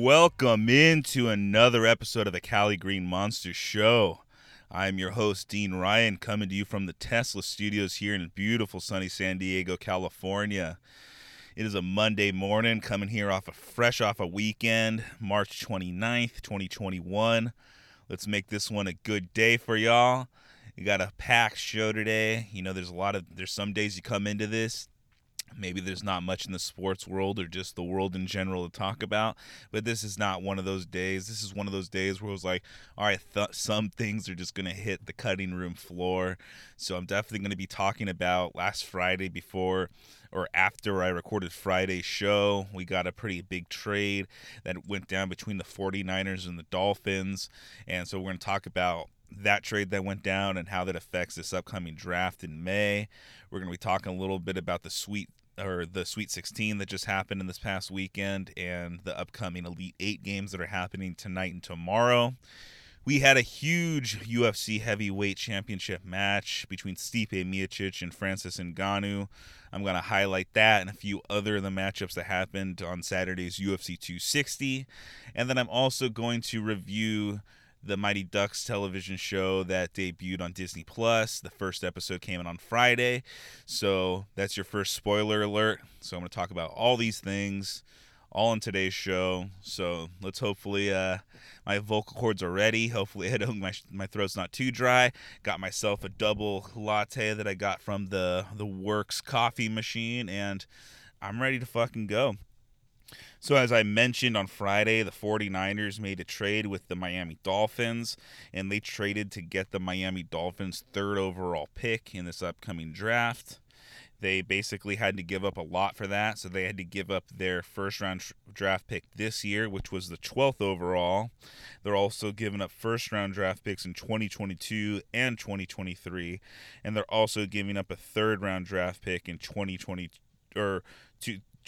Welcome into another episode of the Cali Green Monster Show. I'm your host, Dean Ryan, coming to you from the Tesla studios here in beautiful sunny San Diego, California. It is a Monday morning, coming here off a fresh off a weekend, March 29th, 2021. Let's make this one a good day for y'all. You got a packed show today. You know, there's a lot of there's some days you come into this maybe there's not much in the sports world or just the world in general to talk about but this is not one of those days this is one of those days where it was like all right th- some things are just going to hit the cutting room floor so i'm definitely going to be talking about last friday before or after I recorded Friday's show, we got a pretty big trade that went down between the 49ers and the Dolphins. And so we're going to talk about that trade that went down and how that affects this upcoming draft in May. We're going to be talking a little bit about the sweet or the Sweet 16 that just happened in this past weekend and the upcoming Elite 8 games that are happening tonight and tomorrow. We had a huge UFC heavyweight championship match between Stipe Miocic and Francis Ngannou. I'm going to highlight that and a few other of the matchups that happened on Saturday's UFC 260. And then I'm also going to review the Mighty Ducks television show that debuted on Disney Plus. The first episode came in on Friday. So that's your first spoiler alert. So I'm going to talk about all these things all in today's show. So let's hopefully uh, my vocal cords are ready. Hopefully I don't my my throat's not too dry. Got myself a double latte that I got from the the Works coffee machine and I'm ready to fucking go. So, as I mentioned on Friday, the 49ers made a trade with the Miami Dolphins, and they traded to get the Miami Dolphins' third overall pick in this upcoming draft. They basically had to give up a lot for that, so they had to give up their first round draft pick this year, which was the 12th overall. They're also giving up first round draft picks in 2022 and 2023, and they're also giving up a third round draft pick in 2020 or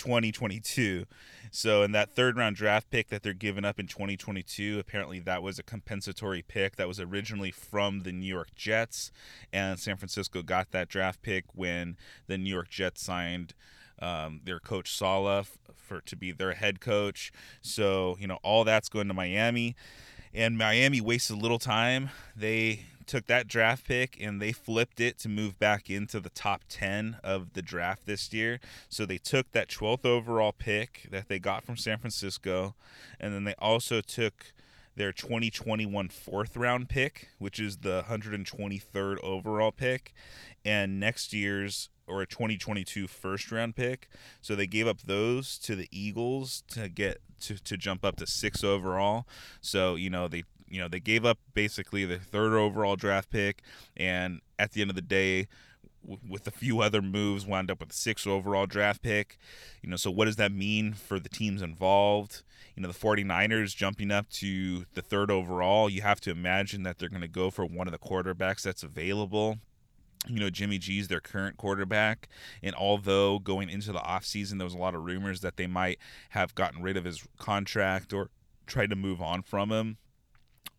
2022. So, in that third round draft pick that they're giving up in 2022, apparently that was a compensatory pick that was originally from the New York Jets. And San Francisco got that draft pick when the New York Jets signed um, their coach Saleh for to be their head coach. So, you know, all that's going to Miami. And Miami wasted a little time. They took that draft pick and they flipped it to move back into the top 10 of the draft this year. So they took that 12th overall pick that they got from San Francisco, and then they also took their 2021 fourth round pick, which is the 123rd overall pick, and next year's or a 2022 first round pick. So they gave up those to the Eagles to get to, to jump up to six overall. So, you know, they you know they gave up basically the third overall draft pick, and at the end of the day, with a few other moves, wound up with a sixth overall draft pick. You know, so what does that mean for the teams involved? You know, the 49ers jumping up to the third overall, you have to imagine that they're going to go for one of the quarterbacks that's available you know Jimmy G's their current quarterback and although going into the offseason there was a lot of rumors that they might have gotten rid of his contract or tried to move on from him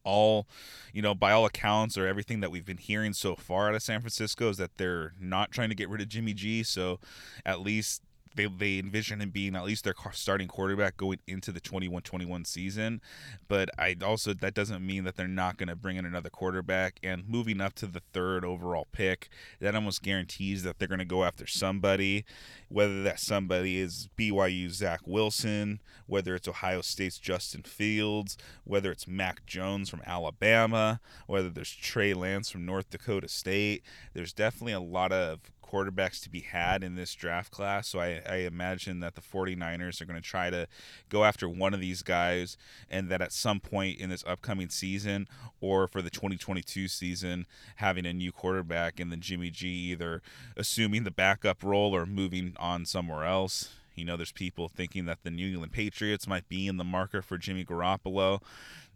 all you know by all accounts or everything that we've been hearing so far out of San Francisco is that they're not trying to get rid of Jimmy G. So at least they, they envision him being at least their starting quarterback going into the 21-21 season. But i also that doesn't mean that they're not going to bring in another quarterback. And moving up to the third overall pick that almost guarantees that they're going to go after somebody. Whether that somebody is byu zach wilson whether it's ohio state's justin fields whether it's mac jones from alabama whether there's trey lance from north dakota state there's definitely a lot of quarterbacks to be had in this draft class. So I, I imagine that the 49ers are going to try to go after one of these guys, and that at some point in this upcoming season or for the 2022 season, having a new quarterback and then Jimmy G either assuming the backup role or moving on somewhere else. You know, there's people thinking that the New England Patriots might be in the marker for Jimmy Garoppolo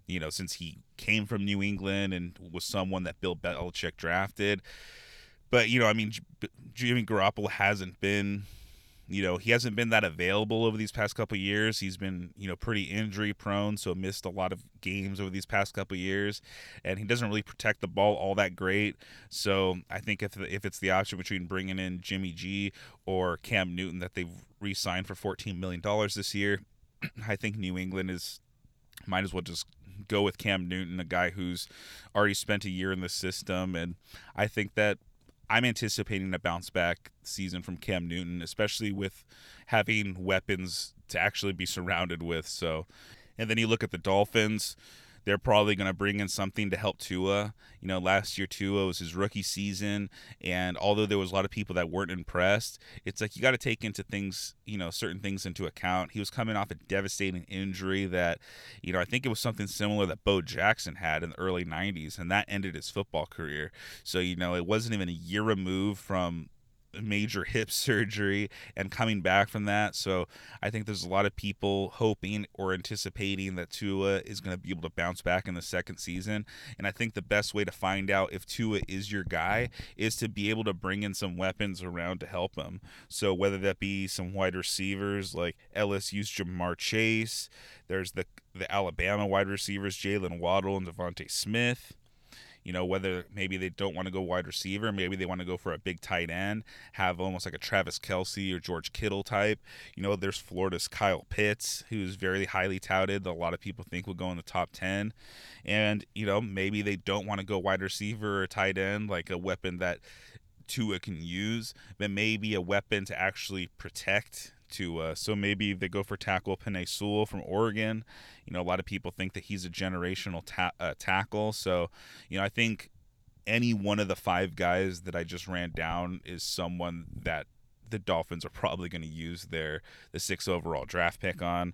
you know, since he came from New England and was someone that Bill Belichick drafted. But you know, I mean, Jimmy Garoppolo hasn't been, you know, he hasn't been that available over these past couple years. He's been, you know, pretty injury prone, so missed a lot of games over these past couple years, and he doesn't really protect the ball all that great. So I think if if it's the option between bringing in Jimmy G or Cam Newton that they've re-signed for 14 million dollars this year. I think New England is might as well just go with Cam Newton, a guy who's already spent a year in the system, and I think that I'm anticipating a bounce back season from Cam Newton, especially with having weapons to actually be surrounded with. So, and then you look at the Dolphins they're probably going to bring in something to help Tua. You know, last year Tua was his rookie season, and although there was a lot of people that weren't impressed, it's like you got to take into things, you know, certain things into account. He was coming off a devastating injury that, you know, I think it was something similar that Bo Jackson had in the early 90s, and that ended his football career. So, you know, it wasn't even a year removed from major hip surgery and coming back from that. So I think there's a lot of people hoping or anticipating that Tua is going to be able to bounce back in the second season. And I think the best way to find out if Tua is your guy is to be able to bring in some weapons around to help him. So whether that be some wide receivers like LSU's Ja'Marr Chase, there's the the Alabama wide receivers Jaylen Waddle and DeVonta Smith you know, whether maybe they don't want to go wide receiver, maybe they want to go for a big tight end, have almost like a Travis Kelce or George Kittle type. You know, there's Florida's Kyle Pitts, who's very highly touted, that a lot of people think will go in the top 10. And, you know, maybe they don't want to go wide receiver or tight end, like a weapon that Tua can use, but maybe a weapon to actually protect to uh, so maybe they go for tackle Penei Sewell from Oregon. You know, a lot of people think that he's a generational ta- uh, tackle. So, you know, I think any one of the five guys that I just ran down is someone that the Dolphins are probably going to use their the six overall draft pick on.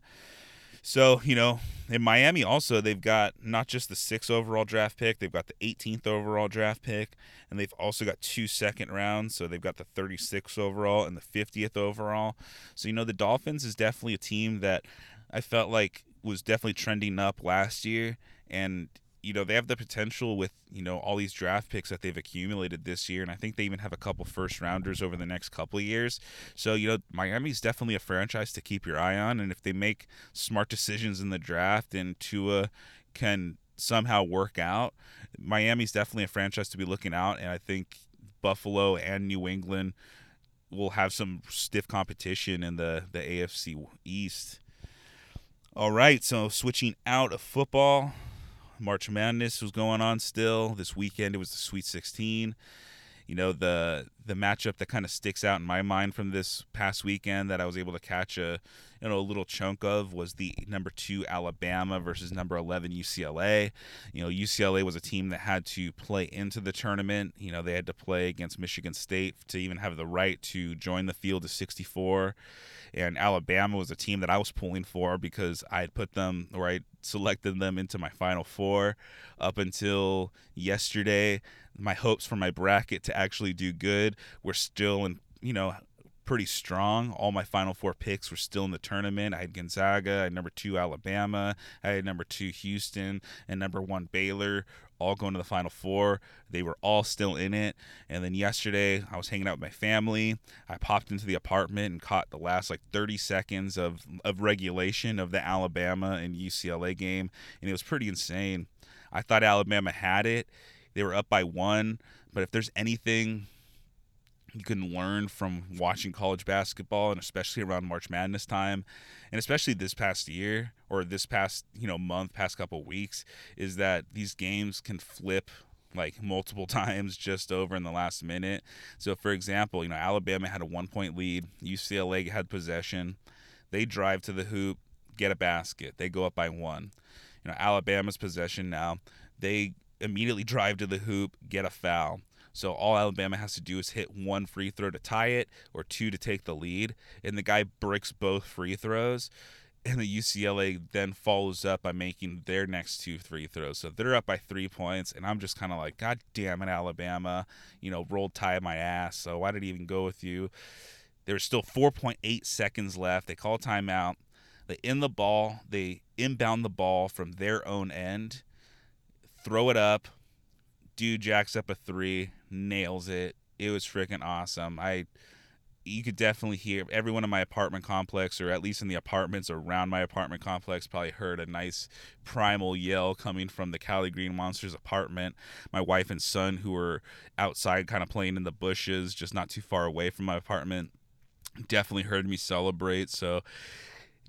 So, you know, in Miami also they've got not just the 6th overall draft pick, they've got the 18th overall draft pick, and they've also got two second rounds, so they've got the 36th overall and the 50th overall. So, you know, the Dolphins is definitely a team that I felt like was definitely trending up last year and you know they have the potential with you know all these draft picks that they've accumulated this year and i think they even have a couple first rounders over the next couple of years. So you know miami's definitely a franchise to keep your eye on and if they make smart decisions in the draft and tua can somehow work out miami's definitely a franchise to be looking out and i think buffalo and new england will have some stiff competition in the the afc east. All right so switching out of football March Madness was going on still. This weekend it was the Sweet 16. You know, the the matchup that kind of sticks out in my mind from this past weekend that I was able to catch a you know a little chunk of was the number 2 Alabama versus number 11 UCLA. You know, UCLA was a team that had to play into the tournament. You know, they had to play against Michigan State to even have the right to join the field of 64 and Alabama was a team that I was pulling for because I had put them or I selected them into my final four up until yesterday. My hopes for my bracket to actually do good were still in, you know, pretty strong. All my final four picks were still in the tournament. I had Gonzaga, I had number two Alabama, I had number two Houston, and number one Baylor all going to the final four. They were all still in it. And then yesterday, I was hanging out with my family. I popped into the apartment and caught the last like 30 seconds of, of regulation of the Alabama and UCLA game. And it was pretty insane. I thought Alabama had it. They were up by one. But if there's anything you can learn from watching college basketball and especially around March Madness time and especially this past year or this past, you know, month, past couple weeks is that these games can flip like multiple times just over in the last minute. So for example, you know, Alabama had a 1-point lead, UCLA had possession. They drive to the hoop, get a basket. They go up by 1. You know, Alabama's possession now. They immediately drive to the hoop, get a foul so all Alabama has to do is hit one free throw to tie it or two to take the lead. And the guy breaks both free throws. And the UCLA then follows up by making their next two free throws. So they're up by three points. And I'm just kind of like, God damn it, Alabama. You know, Roll Tide my ass. So why did he even go with you? There's still 4.8 seconds left. They call timeout. They in the ball. They inbound the ball from their own end, throw it up. Dude jacks up a three nails it. It was freaking awesome. I you could definitely hear everyone in my apartment complex or at least in the apartments around my apartment complex probably heard a nice primal yell coming from the Cali Green Monsters apartment. My wife and son who were outside kind of playing in the bushes just not too far away from my apartment definitely heard me celebrate. So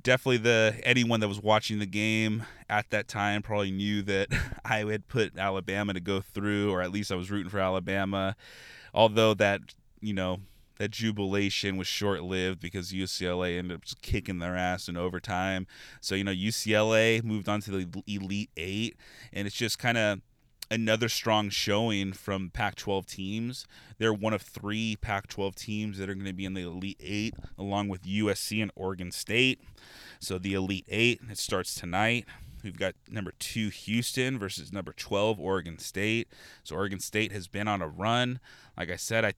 definitely the anyone that was watching the game at that time probably knew that I had put Alabama to go through, or at least I was rooting for Alabama. Although that you know that jubilation was short lived because UCLA ended up kicking their ass in overtime. So you know UCLA moved on to the Elite Eight, and it's just kind of another strong showing from Pac 12 teams. They're one of three Pac 12 teams that are going to be in the Elite Eight, along with USC and Oregon State. So the Elite Eight, it starts tonight. We've got number two Houston versus number 12 Oregon State. So Oregon State has been on a run. Like I said, I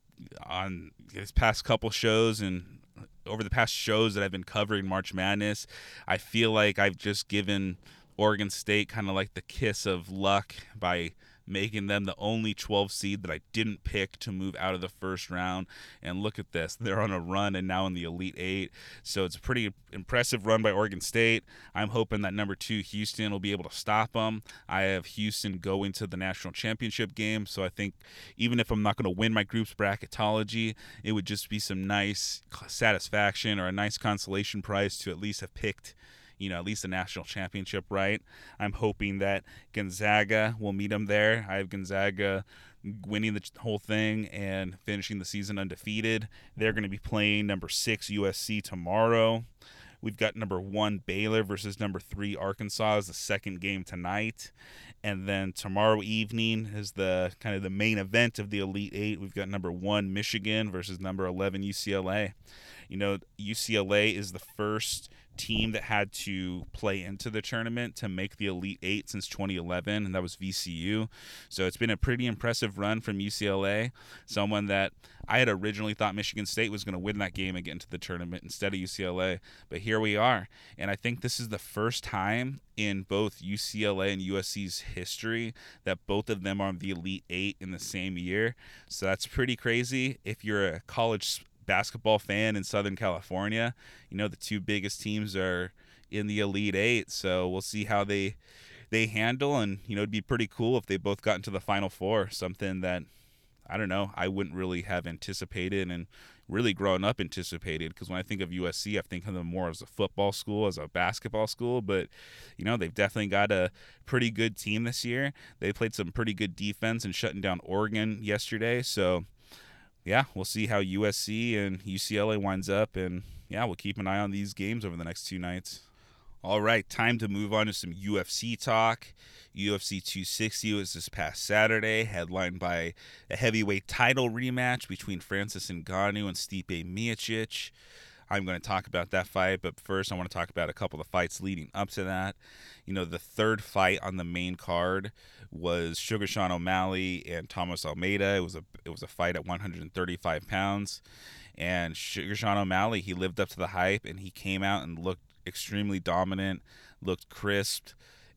on this past couple shows and over the past shows that I've been covering March Madness, I feel like I've just given Oregon State kind of like the kiss of luck by making them the only 12 seed that I didn't pick to move out of the first round. And look at this, they're on a run and now in the Elite Eight. So it's a pretty impressive run by Oregon State. I'm hoping that number two, Houston, will be able to stop them. I have Houston going to the national championship game. So I think even if I'm not going to win my group's bracketology, it would just be some nice satisfaction or a nice consolation prize to at least have picked you know, at least a national championship right. I'm hoping that Gonzaga will meet them there. I have Gonzaga winning the whole thing and finishing the season undefeated. They're going to be playing number six USC tomorrow. We've got number one Baylor versus number three Arkansas as the second game tonight. And then tomorrow evening is the kind of the main event of the Elite Eight. We've got number one Michigan versus number 11 UCLA. You know, UCLA is the first team that had to play into the tournament to make the Elite Eight since 2011, and that was VCU. So it's been a pretty impressive run from UCLA. Someone that I had originally thought Michigan State was going to win that game and get into the tournament instead of UCLA, but here we are. And I think this is the first time in both UCLA and USC's history that both of them are the Elite Eight in the same year. So that's pretty crazy. If you're a college basketball fan in Southern California, you know the two biggest teams are in the Elite Eight. So we'll see how they they handle, and you know it'd be pretty cool if they both got into the Final Four. Something that I don't know I wouldn't really have anticipated, and really growing up anticipated because when I think of USC, I think of them more as a football school, as a basketball school. But you know, they've definitely got a pretty good team this year. They played some pretty good defense and shutting down Oregon yesterday. So yeah, we'll see how USC and UCLA winds up, and yeah, we'll keep an eye on these games over the next two nights. All right, time to move on to some UFC talk. UFC 260 was this past Saturday, headlined by a heavyweight title rematch between Francis Ngannou and Stipe Miocic. I'm going to talk about that fight, but first I want to talk about a couple of fights leading up to that. You know, the third fight on the main card was Sugar Sean O'Malley and Thomas Almeida. It was a it was a fight at 135 pounds, and Sugar Sean O'Malley he lived up to the hype and he came out and looked extremely dominant, looked crisp,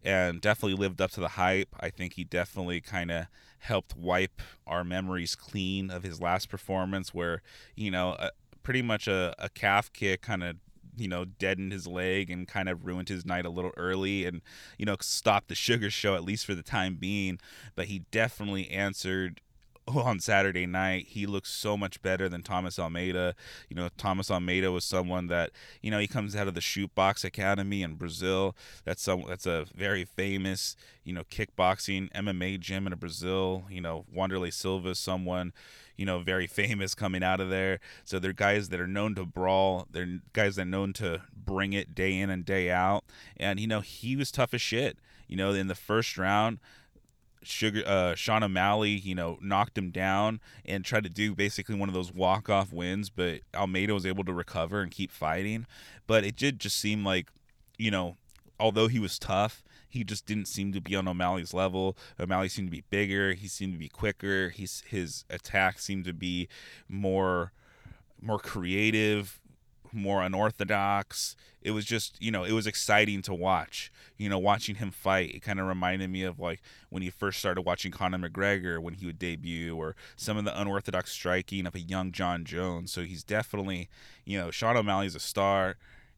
and definitely lived up to the hype. I think he definitely kind of helped wipe our memories clean of his last performance, where you know. Uh, pretty much a, a calf kick kind of you know, deadened his leg and kind of ruined his night a little early and, you know, stopped the sugar show at least for the time being. But he definitely answered on Saturday night. He looks so much better than Thomas Almeida. You know, Thomas Almeida was someone that, you know, he comes out of the Boxe Academy in Brazil. That's some that's a very famous, you know, kickboxing MMA gym in Brazil. You know, Wanderlei Silva someone you know, very famous coming out of there. So they're guys that are known to brawl. They're guys that are known to bring it day in and day out. And you know, he was tough as shit. You know, in the first round, Sugar uh, Sean O'Malley, you know, knocked him down and tried to do basically one of those walk off wins, but Almeida was able to recover and keep fighting. But it did just seem like, you know, although he was tough, he just didn't seem to be on O'Malley's level. O'Malley seemed to be bigger. He seemed to be quicker. He's his attack seemed to be more more creative, more unorthodox. It was just, you know, it was exciting to watch. You know, watching him fight, it kind of reminded me of like when you first started watching Conor McGregor when he would debut, or some of the unorthodox striking of a young Jon Jones. So he's definitely, you know, Sean O'Malley's a star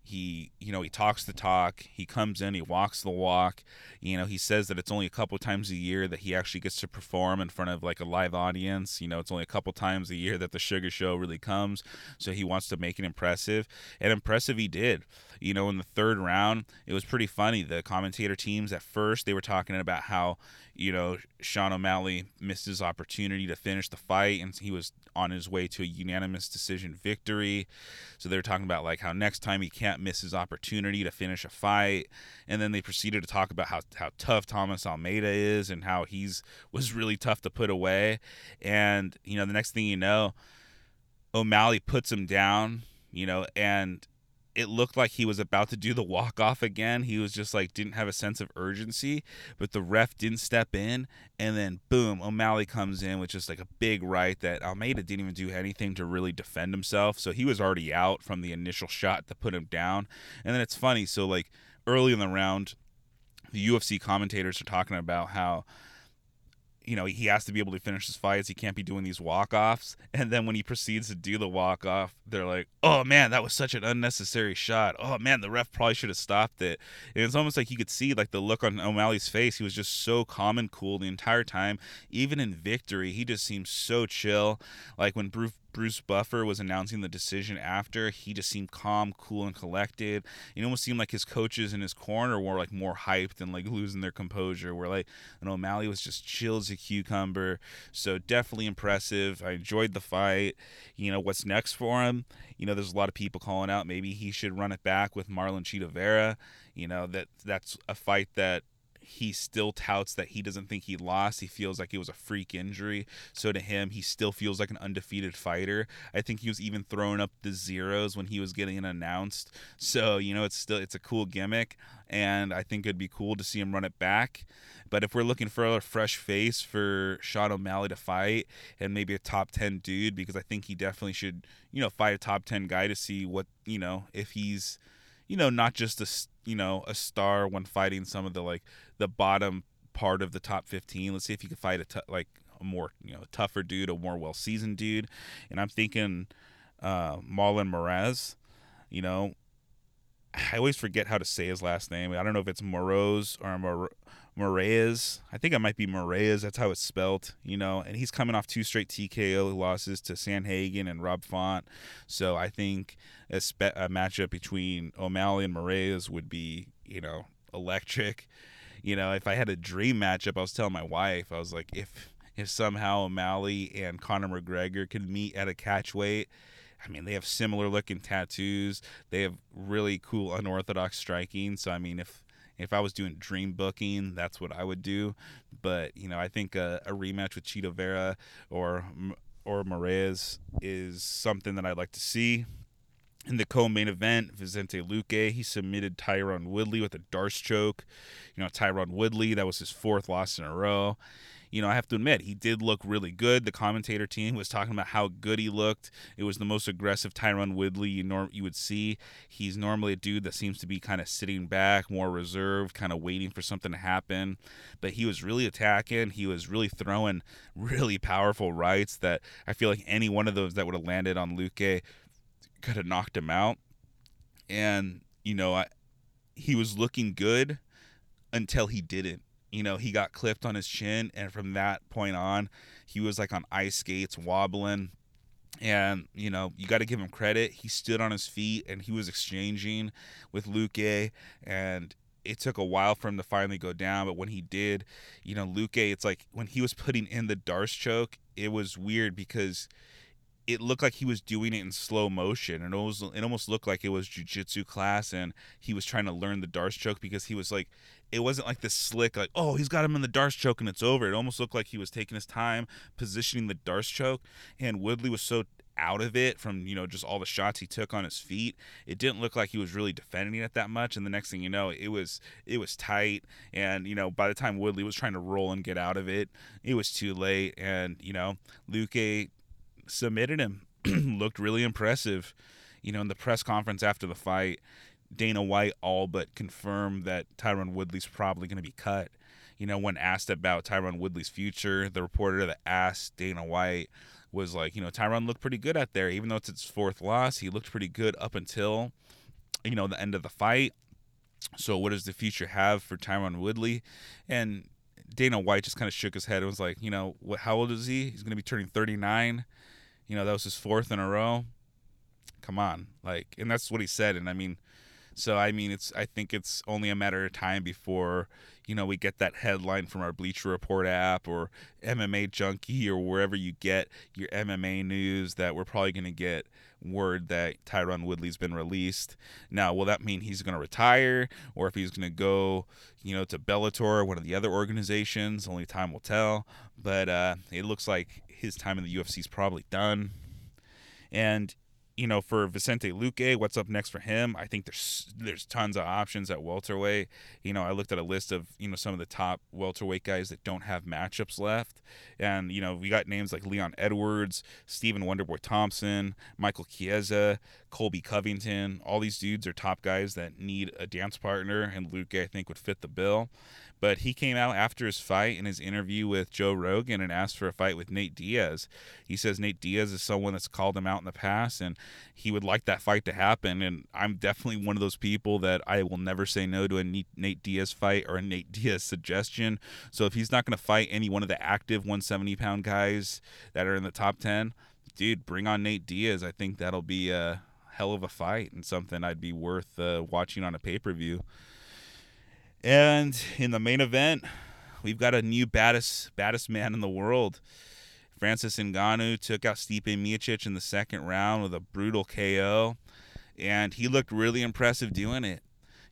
he you know he talks the talk he comes in he walks the walk you know he says that it's only a couple times a year that he actually gets to perform in front of like a live audience you know it's only a couple times a year that the sugar show really comes so he wants to make it impressive and impressive he did you know in the third round it was pretty funny the commentator teams at first they were talking about how you know, Sean O'Malley missed his opportunity to finish the fight, and he was on his way to a unanimous decision victory. So they were talking about like how next time he can't miss his opportunity to finish a fight, and then they proceeded to talk about how how tough Thomas Almeida is and how he's was really tough to put away. And you know, the next thing you know, O'Malley puts him down. You know, and it looked like he was about to do the walk off again. He was just like didn't have a sense of urgency, but the ref didn't step in, and then boom, O'Malley comes in with just like a big right that Almeida didn't even do anything to really defend himself. So he was already out from the initial shot to put him down. And then it's funny, so like early in the round, the UFC commentators are talking about how you know, he has to be able to finish his fights. He can't be doing these walk offs. And then when he proceeds to do the walk off, they're like, oh man, that was such an unnecessary shot. Oh man, the ref probably should have stopped it. And it's almost like you could see like the look on O'Malley's face. He was just so calm and cool the entire time. Even in victory, he just seems so chill. Like when Bruce Bruce Buffer was announcing the decision after, he just seemed calm, cool, and collected. It almost seemed like his coaches in his corner were like more hyped and like losing their composure. Where like, and O'Malley was just chill as a cucumber. So definitely impressive. I enjoyed the fight. You know what's next for him? You know, there's a lot of people calling out maybe he should run it back with Marlon Chito Vera. You know that that's a fight that he still touts that he doesn't think he lost. He feels like it was a freak injury. So to him, he still feels like an undefeated fighter. I think he was even throwing up the zeros when he was getting announced. So, you know, it's still it's a cool gimmick and I think it'd be cool to see him run it back. But if we're looking for a fresh face for Sean O'Malley to fight and maybe a top 10 dude because I think he definitely should, you know, fight a top 10 guy to see what, you know, if he's you know, not just a you know a star when fighting some of the like the bottom part of the top 15. Let's see if you can fight a t- like a more you know tougher dude, a more well seasoned dude. And I'm thinking uh, Marlon Moraes. You know, I always forget how to say his last name. I don't know if it's Moroz or Mor- Moraes. I think it might be Moraes. That's how it's spelled, you know. And he's coming off two straight TKO losses to Sandhagen and Rob Font. So I think a, spe- a matchup between O'Malley and Moraes would be, you know, electric. You know, if I had a dream matchup, I was telling my wife, I was like, if if somehow O'Malley and Conor McGregor could meet at a catch weight, I mean, they have similar looking tattoos. They have really cool unorthodox striking. So I mean, if if I was doing dream booking, that's what I would do. But you know, I think a, a rematch with Chito Vera or or Moraes is something that I'd like to see. In the co-main event, Vicente Luque he submitted Tyron Woodley with a D'Arce choke. You know, Tyron Woodley that was his fourth loss in a row you know, I have to admit, he did look really good. The commentator team was talking about how good he looked. It was the most aggressive Tyron Woodley you, norm- you would see. He's normally a dude that seems to be kind of sitting back, more reserved, kind of waiting for something to happen. But he was really attacking. He was really throwing really powerful rights that I feel like any one of those that would have landed on Luque could have knocked him out. And, you know, I, he was looking good until he didn't you know, he got clipped on his chin, and from that point on, he was like on ice skates, wobbling. And you know, you got to give him credit. He stood on his feet and he was exchanging with Luque, and it took a while for him to finally go down. But when he did, you know, Luque, it's like when he was putting in the D'Arce choke, it was weird because it looked like he was doing it in slow motion. And it was it almost looked like it was jujitsu class and he was trying to learn the D'Arce choke because he was like it wasn't like this slick like oh he's got him in the D'Arce choke and it's over. It almost looked like he was taking his time positioning the D'Arce choke and Woodley was so out of it from you know just all the shots he took on his feet. It didn't look like he was really defending it that much and the next thing you know it was it was tight and you know by the time Woodley was trying to roll and get out of it it was too late and you know Luque submitted him. Looked really impressive. You know, in the press conference after the fight, Dana White all but confirmed that Tyron Woodley's probably going to be cut. You know, when asked about Tyron Woodley's future, the reporter that asked Dana White was like, you know, Tyron looked pretty good out there. Even though it's his fourth loss, he looked pretty good up until you know, the end of the fight. So what does the future have for Tyron Woodley? And Dana White just kind of shook his head and was like, you know, what? How old is he? He's going to be turning 39. You know, that was his fourth in a row. Come on, like, and that's what he said. And I mean, so I mean, it's I think it's only a matter of time before you know we get that headline from our Bleacher Report app or MMA Junkie or wherever you get your MMA news that we're probably going to get word that Tyron Woodley's been released. Now, will that mean he's going to retire or if he's going to go, you know, to Bellator or one of the other organizations? Only time will tell. But uh, it looks like his time in the UFC is probably done. And you know, for Vicente Luque, what's up next for him? I think there's there's tons of options at welterweight. You know, I looked at a list of you know some of the top welterweight guys that don't have matchups left, and you know we got names like Leon Edwards, Stephen Wonderboy Thompson, Michael Chiesa, Colby Covington. All these dudes are top guys that need a dance partner, and Luque I think would fit the bill. But he came out after his fight in his interview with Joe Rogan and asked for a fight with Nate Diaz. He says Nate Diaz is someone that's called him out in the past and he would like that fight to happen. And I'm definitely one of those people that I will never say no to a Nate Diaz fight or a Nate Diaz suggestion. So if he's not going to fight any one of the active 170 pound guys that are in the top 10, dude, bring on Nate Diaz. I think that'll be a hell of a fight and something I'd be worth uh, watching on a pay per view. And in the main event, we've got a new baddest baddest man in the world. Francis Ngannou took out Stipe Miocic in the second round with a brutal KO, and he looked really impressive doing it.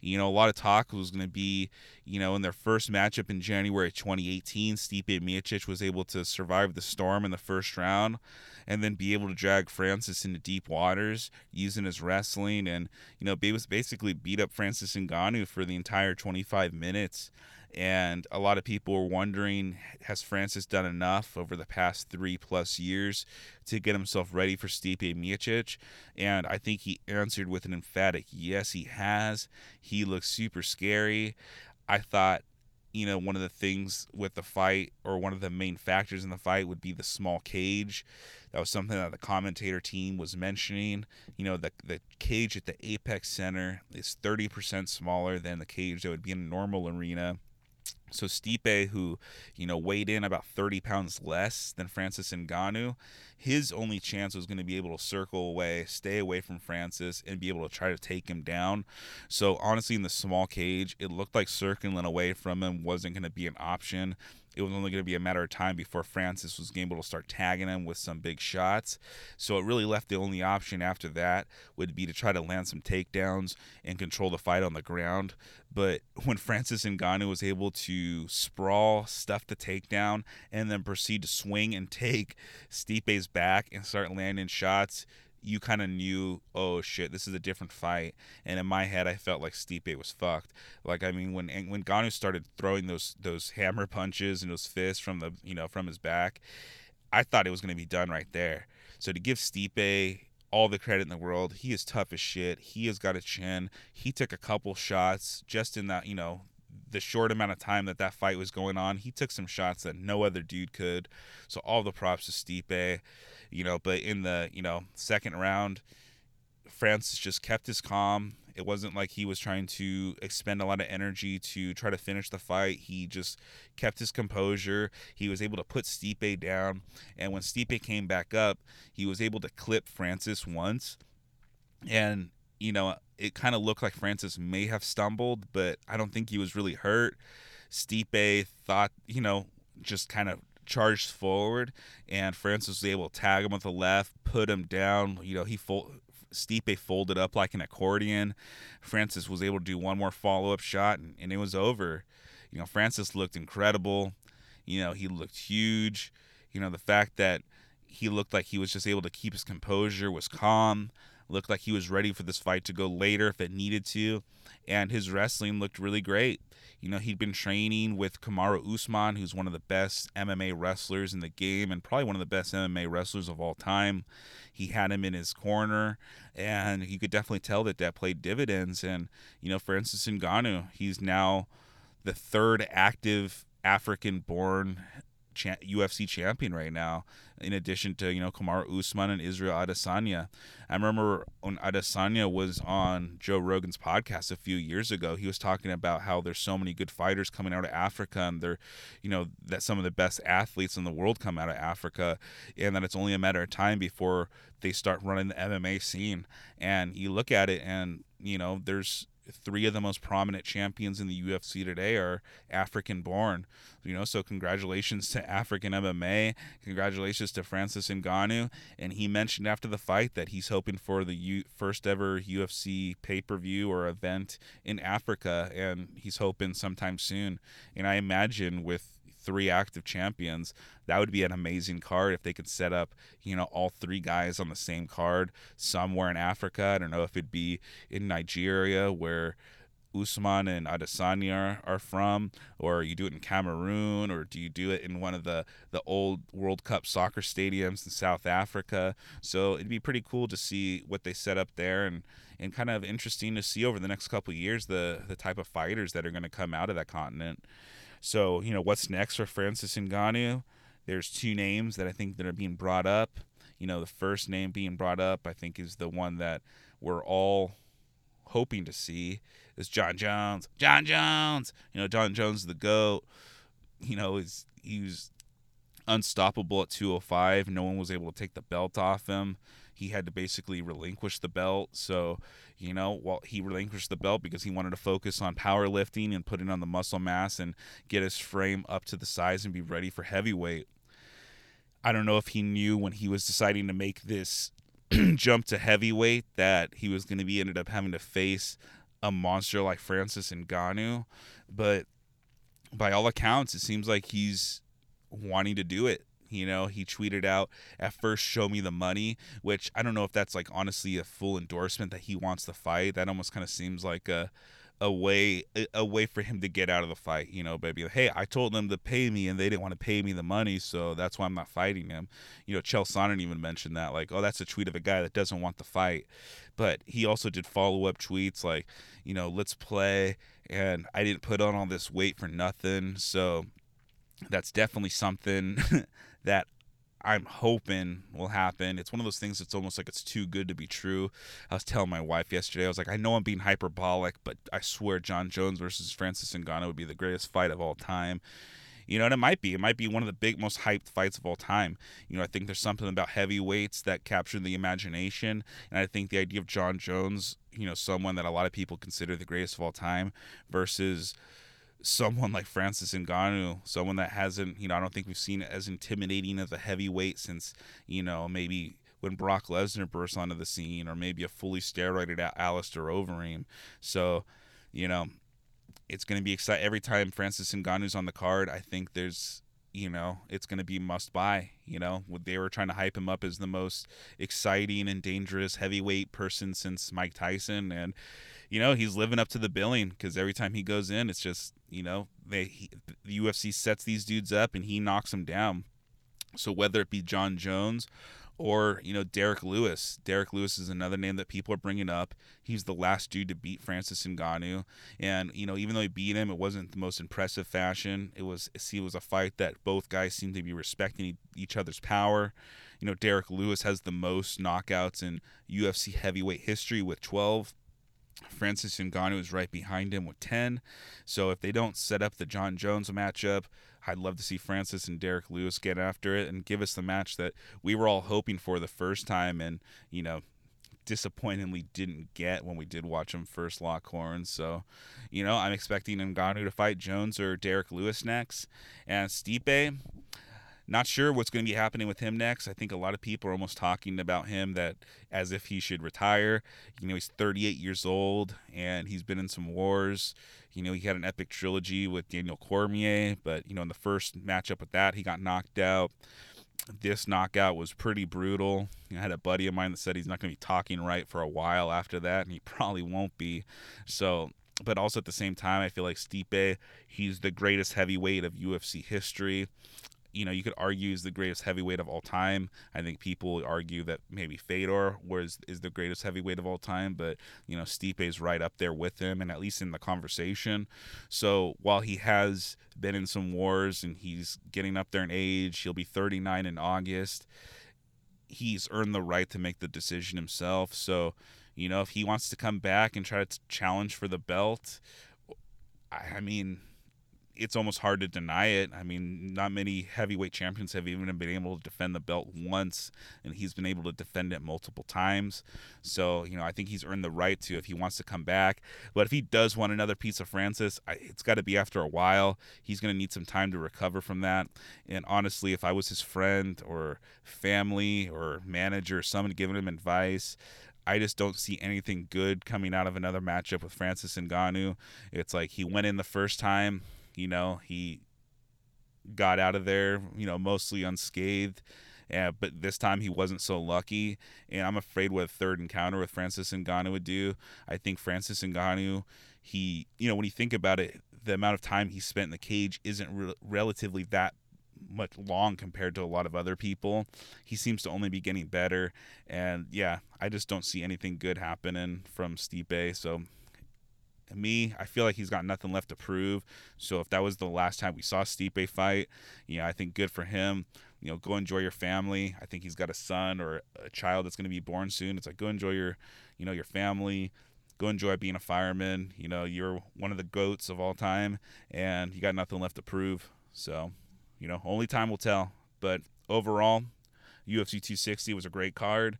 You know, a lot of talk was going to be, you know, in their first matchup in January 2018, Stipe Miocic was able to survive the storm in the first round and then be able to drag Francis into deep waters using his wrestling and, you know, was basically beat up Francis Ngannou for the entire 25 minutes and a lot of people were wondering has Francis done enough over the past three plus years to get himself ready for Stipe Miocic? And I think he answered with an emphatic yes, he has. He looks super scary. I thought, you know, one of the things with the fight or one of the main factors in the fight would be the small cage. That was something that the commentator team was mentioning. You know, the the cage at the Apex Center is 30% smaller than the cage that would be in a normal arena. So Stipe, who you know weighed in about 30 pounds less than Francis Ngannou, his only chance was going to be able to circle away, stay away from Francis, and be able to try to take him down. So honestly, in the small cage, it looked like circling away from him wasn't going to be an option it was only going to be a matter of time before Francis was able to start tagging him with some big shots. So it really left the only option after that would be to try to land some takedowns and control the fight on the ground. But when Francis Ngannou was able to sprawl, stuff the takedown, and then proceed to swing and take Stipe's back and start landing shots, you kind of knew, oh shit, this is a different fight. And in my head, I felt like Stipe was fucked. Like I mean, when when Ngannou started throwing those those hammer punches and those fists from the you know from his back, I thought it was gonna be done right there. So to give Stipe all the credit in the world, he is tough as shit. He has got a chin. He took a couple shots just in that you know the short amount of time that that fight was going on. He took some shots that no other dude could. So all the props to Stipe you know, but in the, you know, second round, Francis just kept his calm. It wasn't like he was trying to expend a lot of energy to try to finish the fight. He just kept his composure. He was able to put Stipe down. And when Stipe came back up, he was able to clip Francis once. And, you know, it kind of looked like Francis may have stumbled, but I don't think he was really hurt. Stipe thought, you know, just kind of charged forward, and Francis was able to tag him with the left, put him down. You know, he fold, Stipe folded up like an accordion. Francis was able to do one more follow up shot, and, and it was over. You know, Francis looked incredible. You know, he looked huge. You know, the fact that he looked like he was just able to keep his composure, was calm, looked like he was ready for this fight to go later if it needed to, and his wrestling looked really great. You know, he'd been training with Kamaru Usman, who's one of the best MMA wrestlers in the game and probably one of the best MMA wrestlers of all time. He had him in his corner, and you could definitely tell that that played dividends. And, you know, for instance, in Ngannou, he's now the third active African born cha- UFC champion right now. In addition to you know Kamaru Usman and Israel Adesanya, I remember when Adesanya was on Joe Rogan's podcast a few years ago. He was talking about how there's so many good fighters coming out of Africa, and they're, you know, that some of the best athletes in the world come out of Africa, and that it's only a matter of time before they start running the MMA scene. And you look at it, and you know, there's three of the most prominent champions in the UFC today are African born. You know, so congratulations to African MMA. Congratulations to Francis Ngannou. And he mentioned after the fight that he's hoping for the U- first ever UFC pay per view or event in Africa, and he's hoping sometime soon. And I imagine with three active champions. That would be an amazing card if they could set up, you know, all three guys on the same card somewhere in Africa. I don't know if it'd be in Nigeria where Usman and Adesanya are from, or you do it in Cameroon, or do you do it in one of the the old World Cup soccer stadiums in South Africa? So it'd be pretty cool to see what they set up there, and and kind of interesting to see over the next couple years the the type of fighters that are going to come out of that continent. So, you know, what's next for Francis Ngannou? There's two names that I think that are being brought up. You know, the first name being brought up, I think, is the one that we're all hoping to see is Jon Jones. Jon Jones. You know, Jon Jones the GOAT. You know, is he was unstoppable at 205. No one was able to take the belt off him. He had to basically relinquish the belt. So, you know, well, he relinquished the belt because he wanted to focus on powerlifting and putting on the muscle mass and get his frame up to the size and be ready for heavyweight. I don't know if he knew when he was deciding to make this jump to heavyweight that he was going to be ended up having to face a monster like Francis Ngannou, but by all accounts, it seems like he's wanting to do it. You know, he tweeted out at first, "Show me the money," which I don't know if that's like honestly a full endorsement that he wants to fight. That almost kind of seems like a a way a way for him to get out of the fight. You know, baby, hey, I told them to pay me and they didn't want to pay me the money, so that's why I'm not fighting him. You know, Chael Sonnen even mentioned that, like, oh, that's a tweet of a guy that doesn't want the fight. But he also did follow up tweets like, you know, let's play, and I didn't put on all this weight for nothing. So that's definitely something that I'm hoping will happen. It's one of those things that's almost like it's too good to be true. I was telling my wife yesterday, I was like, I know I'm being hyperbolic, but I swear Jon Jones versus Francis Ngannou would be the greatest fight of all time. You know, and it might be. It might be one of the big, most hyped fights of all time. You know, I think there's something about heavyweights that capture the imagination. And I think the idea of Jon Jones, you know, someone that a lot of people consider the greatest of all time versus someone like Francis Ngannou, someone that hasn't, you know, I don't think we've seen as intimidating as a heavyweight since, you know, maybe when Brock Lesnar burst onto the scene, or maybe a fully steroided Alistair Overeem. So, you know, it's going to be exciting every time Francis Ngannou's on the card. I think there's, you know, it's going to be must buy. You know, they were trying to hype him up as the most exciting and dangerous heavyweight person since Mike Tyson, and you know he's living up to the billing because every time he goes in, it's just you know they he, the UFC sets these dudes up and he knocks them down. So whether it be Jon Jones or you know Derrick Lewis. Derrick Lewis is another name that people are bringing up. He's the last dude to beat Francis Ngannou, and you know even though he beat him, it wasn't the most impressive fashion. It was see, it was a fight that both guys seemed to be respecting each other's power. You know Derrick Lewis has the most knockouts in UFC heavyweight history with 12. Francis Ngannou is right behind him with 10. So if they don't set up the Jon Jones matchup, I'd love to see Francis and Derrick Lewis get after it and give us the match that we were all hoping for the first time and, you know, disappointingly didn't get when we did watch him first lock horns. So, you know, I'm expecting Ngannou to fight Jones or Derrick Lewis next. And Stipe, not sure what's going to be happening with him next. I think a lot of people are almost talking about him that as if he should retire. You know, he's 38 years old and he's been in some wars. You know, he had an epic trilogy with Daniel Cormier, but you know, in the first matchup with that, he got knocked out. This knockout was pretty brutal. I had a buddy of mine that said he's not going to be talking right for a while after that, and he probably won't be. So but also at the same time, I feel like Stipe, he's the greatest heavyweight of UFC history you know, you could argue is the greatest heavyweight of all time. I think people argue that maybe Fedor was is the greatest heavyweight of all time, but you know, Stipe is right up there with him, and at least in the conversation. So while he has been in some wars and he's getting up there in age, he'll be 39 in August. He's earned the right to make the decision himself. So, you know, if he wants to come back and try to challenge for the belt, I mean, it's almost hard to deny it. I mean, not many heavyweight champions have even been able to defend the belt once, and he's been able to defend it multiple times. So, you know, I think he's earned the right to if he wants to come back. But if he does want another piece of Francis, I, it's got to be after a while. He's going to need some time to recover from that. And honestly, if I was his friend or family or manager, or someone giving him advice, I just don't see anything good coming out of another matchup with Francis Ngannou. It's like he went in the first time, you know, he got out of there, you know, mostly unscathed. But this time he wasn't so lucky, and I'm afraid what a third encounter with Francis Ngannou would do. I think Francis Ngannou, he, you know, when you think about it, the amount of time he spent in the cage isn't re- relatively that much long compared to a lot of other people. He seems to only be getting better, and yeah, I just don't see anything good happening from Stipe. So me, I feel like he's got nothing left to prove. So if that was the last time we saw Stipe fight, you know, I think good for him. You know, go enjoy your family. I think he's got a son or a child that's going to be born soon. It's like go enjoy your, you know, your family. Go enjoy being a fireman. You know, you're one of the goats of all time, and you got nothing left to prove. So you know, only time will tell. But overall, UFC 260 was a great card.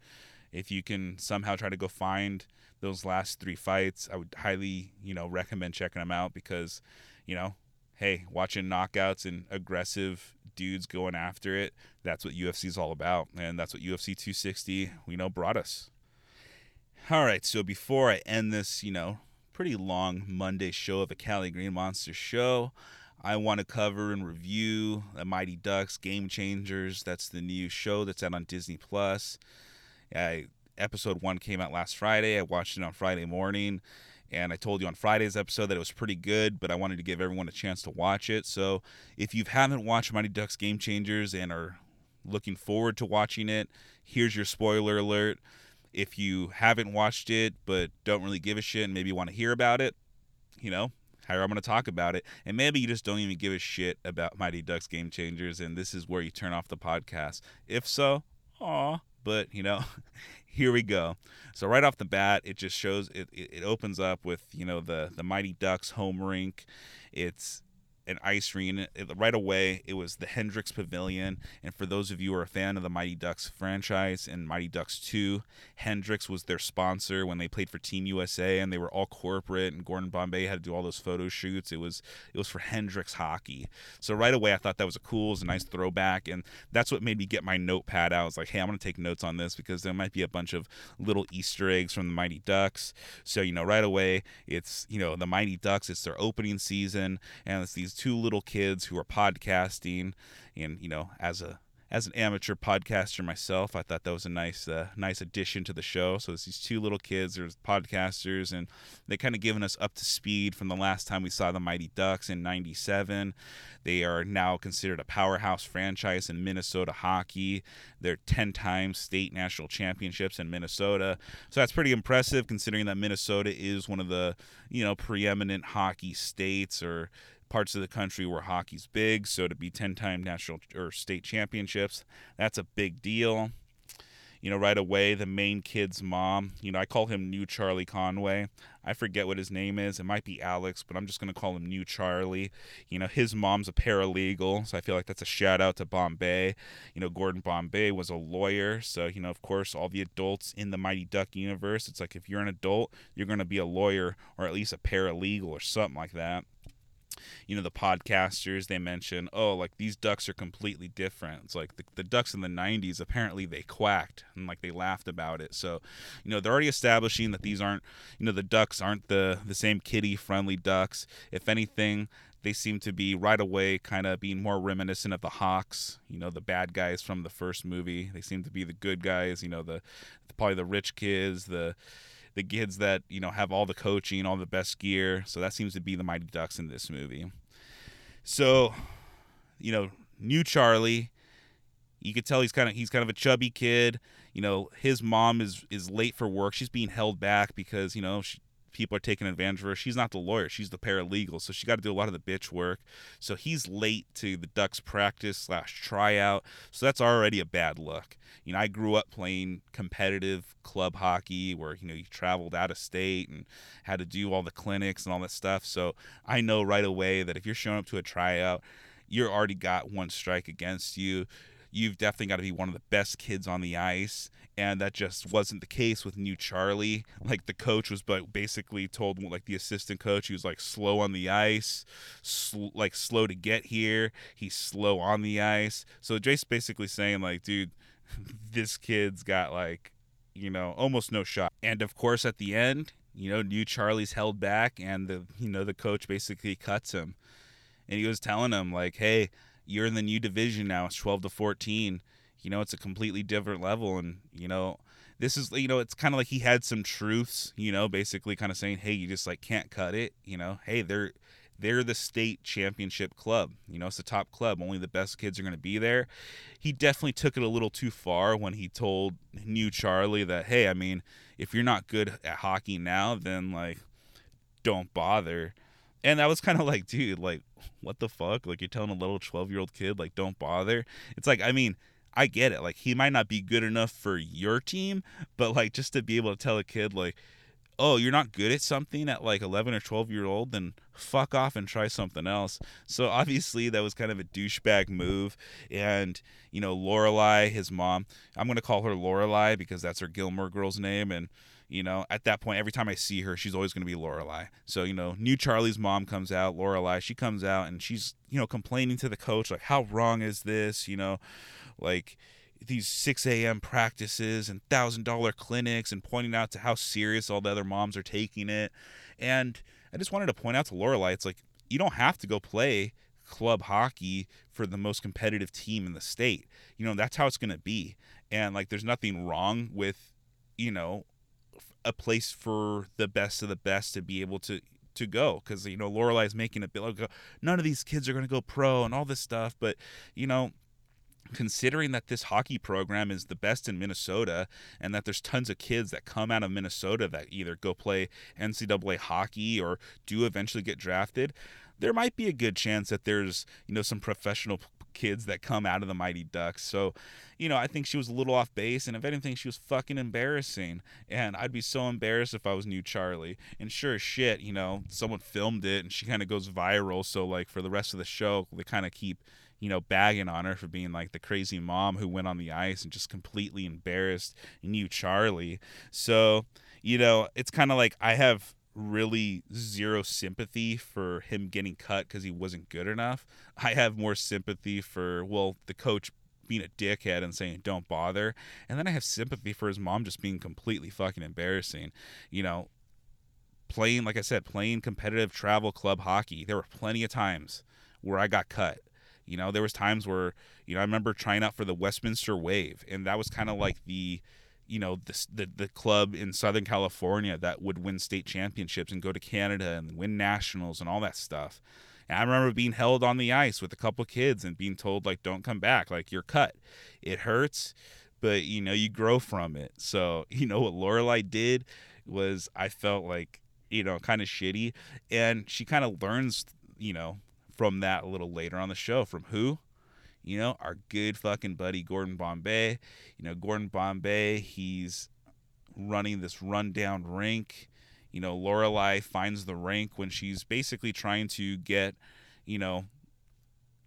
If you can somehow try to go find those last three fights, I would highly, you know, recommend checking them out because, you know, hey, watching knockouts and aggressive dudes going after it, that's what UFC is all about. And that's what UFC 260, you know, brought us. All right, so before I end this, you know, pretty long Monday show of a Cali Green Monster show, I want to cover and review the Mighty Ducks Game Changers. That's the new show that's out on Disney Plus. I, episode one came out last Friday. I watched it on Friday morning, and I told you on Friday's episode that it was pretty good, but I wanted to give everyone a chance to watch it. So if you haven't watched Mighty Ducks Game Changers and are looking forward to watching it, here's your spoiler alert. If you haven't watched it but don't really give a shit and maybe want to hear about it, you know, how I'm going to talk about it. And maybe you just don't even give a shit about Mighty Ducks Game Changers, and this is where you turn off the podcast. If so, aw. But, you know, here we go. So right off the bat, it just shows it, it, opens up with, you know, the, the Mighty Ducks home rink. It's an ice rink. Right away, it was the Hendricks Pavilion. And for those of you who are a fan of the Mighty Ducks franchise and Mighty Ducks 2, Hendricks was their sponsor when they played for Team USA, and they were all corporate. And Gordon Bombay had to do all those photo shoots. It was it was for Hendricks hockey. So right away, I thought that was a cool, it was a nice throwback, and that's what made me get my notepad out. I was like, hey, I'm gonna take notes on this because there might be a bunch of little Easter eggs from the Mighty Ducks. So you know, right away, it's you know the Mighty Ducks. It's their opening season, and it's these two little kids who are podcasting and you know as a as an amateur podcaster myself, I thought that was a nice, uh, nice addition to the show. So it's these two little kids, are podcasters, and they kind of given us up to speed from the last time we saw the Mighty Ducks in '97. They are now considered a powerhouse franchise in Minnesota hockey. They're 10 times state national championships in Minnesota. So that's pretty impressive considering that Minnesota is one of the, you know, preeminent hockey states or parts of the country where hockey's big. So to be 10 time national or state championships, that's a big deal. You know, right away, the main kid's mom, you know, I call him New Charlie Conway. I forget what his name is. It might be Alex, but I'm just going to call him New Charlie. You know, his mom's a paralegal, so I feel like that's a shout out to Bombay. You know, Gordon Bombay was a lawyer, so, you know, of course, all the adults in the Mighty Duck universe, it's like if you're an adult, you're going to be a lawyer or at least a paralegal or something like that you know the podcasters they mention oh like these ducks are completely different. It's like the, the ducks in the 90s apparently they quacked and like they laughed about it. So you know they're already establishing that these aren't you know the ducks aren't the the same kitty friendly ducks. If anything they seem to be right away kind of being more reminiscent of the hawks you know the bad guys from the first movie. They seem to be the good guys you know the probably the rich kids the the kids that you know have all the coaching, all the best gear. So that seems to be the Mighty Ducks in this movie. So, you know, new Charlie. You could tell he's kind of he's kind of a chubby kid. You know, his mom is is late for work. She's being held back because you know she, people are taking advantage of her. She's not the lawyer; she's the paralegal, so she got to do a lot of the bitch work. So he's late to the Ducks practice slash tryout. So that's already a bad look. You know, I grew up playing competitive club hockey, where you know you traveled out of state and had to do all the clinics and all that stuff. So I know right away that if you're showing up to a tryout, you're already got one strike against you you've definitely got to be one of the best kids on the ice and that just wasn't the case with new charlie. Like the coach was but basically told like the assistant coach he was like slow on the ice sl- like slow to get here. He's slow on the ice. So jace basically saying like dude this kid's got like you know almost no shot. And of course at the end you know new charlie's held back and the you know the coach basically cuts him. And he was telling him like hey you're in the new division now. It's 12 to 14. You know, it's a completely different level. And, you know, this is, you know, it's kind of like he had some truths, you know, basically kind of saying, hey, you just like can't cut it. You know, hey, they're, they're the state championship club. You know, it's the top club. Only the best kids are going to be there. He definitely took it a little too far when he told new Charlie that, hey, I mean, if you're not good at hockey now, then like, don't bother and I was kind of like, dude, like, what the fuck? Like, you're telling a little 12 year old kid, like, don't bother. It's like, I mean, I get it. Like, he might not be good enough for your team, but like, just to be able to tell a kid, like, oh, you're not good at something at like 11 or 12 year old, then fuck off and try something else. So obviously that was kind of a douchebag move. And, you know, Lorelai, his mom, I'm going to call her Lorelai because that's her Gilmore Girls name. And, you know, at that point, every time I see her, she's always going to be Lorelai. So, you know, new Charlie's mom comes out, Lorelai, she comes out and she's, you know, complaining to the coach, like, how wrong is this? You know, like these 6 a.m. practices and $1,000 clinics and pointing out to how serious all the other moms are taking it. And I just wanted to point out to Lorelai, it's like, you don't have to go play club hockey for the most competitive team in the state. You know, that's how it's going to be. And like, there's nothing wrong with, you know, a place for the best of the best to be able to to go because you know Lorelai's making a bill. None of these kids are going to go pro and all this stuff, but you know. Considering that this hockey program is the best in Minnesota and that there's tons of kids that come out of Minnesota that either go play NCAA hockey or do eventually get drafted, there might be a good chance that there's, you know, some professional kids that come out of the Mighty Ducks. So, you know, I think she was a little off base, and if anything, she was fucking embarrassing. And I'd be so embarrassed if I was new Charlie. And sure as shit, you know, someone filmed it, and she kind of goes viral. So, like, for the rest of the show, they kind of keep you know, bagging on her for being like the crazy mom who went on the ice and just completely embarrassed new Charlie. So, you know, it's kind of like I have really zero sympathy for him getting cut because he wasn't good enough. I have more sympathy for, well, the coach being a dickhead and saying don't bother. And then I have sympathy for his mom just being completely fucking embarrassing. You know, playing, like I said, playing competitive travel club hockey, there were plenty of times where I got cut. You know, there was times where, you know, I remember trying out for the Westminster Wave, and that was kind of like the you know the, the the club in Southern California that would win state championships and go to Canada and win nationals and all that stuff. And I remember being held on the ice with a couple kids and being told like don't come back, like you're cut. It hurts, but you know you grow from it. So you know what Lorelai did was I felt like you know kind of shitty, and she kind of learns you know from that a little later on the show from who you know, our good fucking buddy Gordon Bombay. You know, Gordon Bombay, he's running this rundown rink. You know, Lorelai finds the rink when she's basically trying to get, you know,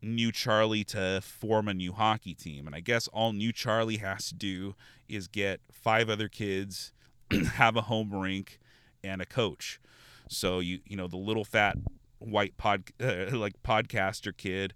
new Charlie to form a new hockey team. And I guess all new Charlie has to do is get five other kids, have a home rink, and a coach. So you you know the little fat white pod uh, like podcaster kid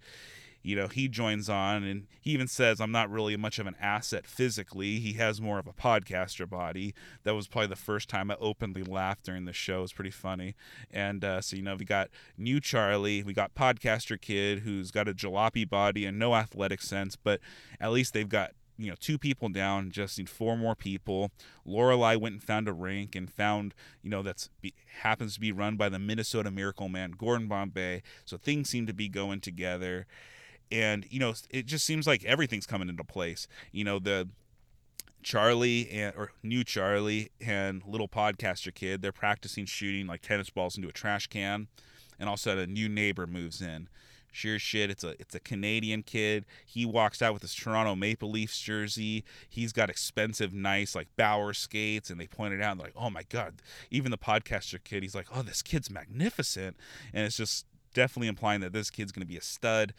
you know, he joins on and he even says, I'm not really much of an asset physically. He has more of a podcaster body. That was probably the first time I openly laughed during the show. It was pretty funny. And uh, so, you know, we got new Charlie, we got podcaster kid who's got a jalopy body and no athletic sense, but at least they've got you know two people down just need four more people lorelai went and found a rink and found you know that's be, happens to be run by the minnesota miracle man gordon bombay so things seem to be going together and you know it just seems like everything's coming into place. You know the Charlie and or new Charlie and little podcaster kid, they're practicing shooting like tennis balls into a trash can, and all of a sudden a new neighbor moves in. Sure shit, it's a it's a Canadian kid. He walks out with his Toronto Maple Leafs jersey. He's got expensive, nice like Bauer skates, and they pointed out like, oh my god. Even the podcaster kid, he's like, oh, this kid's magnificent, and it's just definitely implying that this kid's gonna be a stud,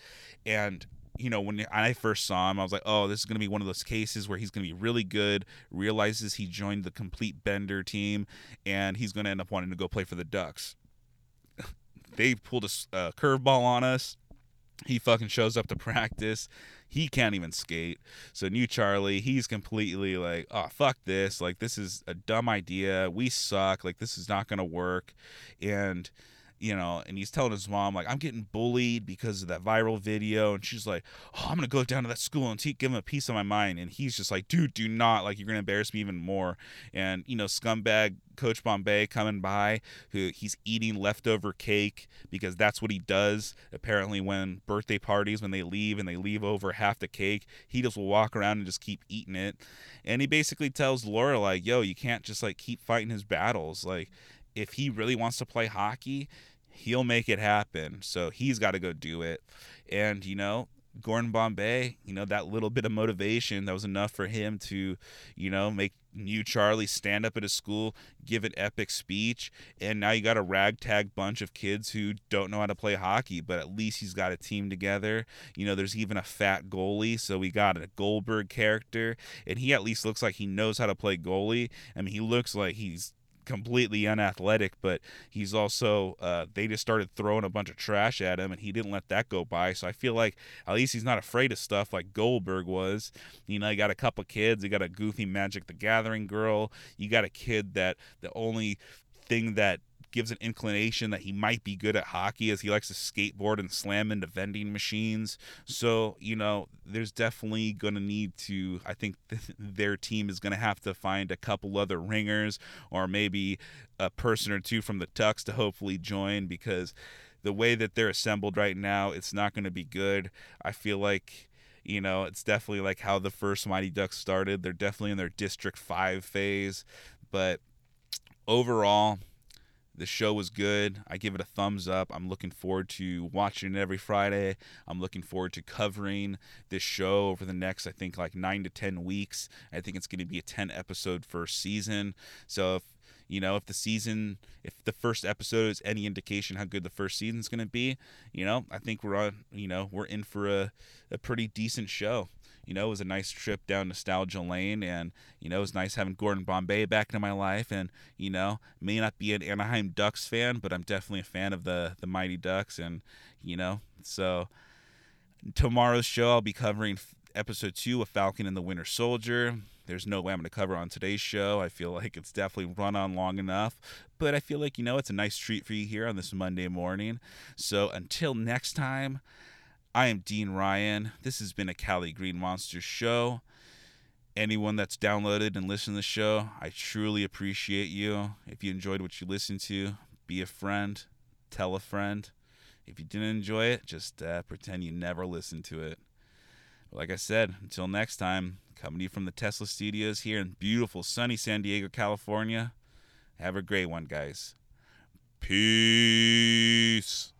and you know, when I first saw him, I was like, oh, this is going to be one of those cases where he's going to be really good, realizes he joined the complete Bender team, and he's going to end up wanting to go play for the Ducks. they pulled a uh, curveball on us. He fucking shows up to practice. He can't even skate. So, new Charlie, he's completely like, oh, fuck this. Like, this is a dumb idea. We suck. Like, this is not going to work. And you know, and he's telling his mom like I'm getting bullied because of that viral video, and she's like, "Oh, I'm gonna go down to that school and give him a piece of my mind," and he's just like, "Dude, do not like you're gonna embarrass me even more." And you know, scumbag Coach Bombay coming by, who he's eating leftover cake because that's what he does. Apparently, when birthday parties, when they leave and they leave over half the cake, he just will walk around and just keep eating it. And he basically tells Laura like, "Yo, you can't just like keep fighting his battles, like." If he really wants to play hockey, he'll make it happen. So he's got to go do it. And, you know, Gordon Bombay, you know, that little bit of motivation that was enough for him to, you know, make new Charlie stand up at his school, give an epic speech, and now you got a ragtag bunch of kids who don't know how to play hockey, but at least he's got a team together. You know, there's even a fat goalie, so we got a Goldberg character, and he at least looks like he knows how to play goalie. I mean, he looks like he's completely unathletic, but he's also uh, they just started throwing a bunch of trash at him, and he didn't let that go by. So I feel like at least he's not afraid of stuff like Goldberg was. You know, you got a couple kids, you got a goofy Magic the Gathering girl, you got a kid that the only thing that gives an inclination that he might be good at hockey as he likes to skateboard and slam into vending machines. So, you know, there's definitely going to need to, I think th- their team is going to have to find a couple other ringers or maybe a person or two from the Ducks to hopefully join because the way that they're assembled right now, it's not going to be good. I feel like you know it's definitely like how the first mighty ducks started they're definitely in their district 5 phase but overall the show was good. I give it a thumbs up. I'm looking forward to watching it every Friday. I'm looking forward to covering this show over the next, I think, like nine to 10 weeks. I think it's going to be a 10 episode first season. So if you know if the season if the first episode is any indication how good the first season's going to be you know i think we're on you know we're in for a, a pretty decent show you know, it was a nice trip down nostalgia lane, and you know, it was nice having Gordon Bombay back in my life. And you know, may not be an Anaheim Ducks fan, but I'm definitely a fan of the the Mighty Ducks, and you know, so tomorrow's show I'll be covering episode two of Falcon and the Winter Soldier. There's no way I'm going to cover on today's show. I feel like it's definitely run on long enough, but I feel like, you know, it's a nice treat for you here on this Monday morning. So until next time, I am Dean Ryan. This has been a Cali Green Monsters show. Anyone that's downloaded and listened to the show, I truly appreciate you. If you enjoyed what you listened to, be a friend, tell a friend. If you didn't enjoy it, just uh, pretend you never listened to it. Like I said, until next time, coming to you from the Tesla studios here in beautiful sunny San Diego, California. Have a great one, guys. Peace.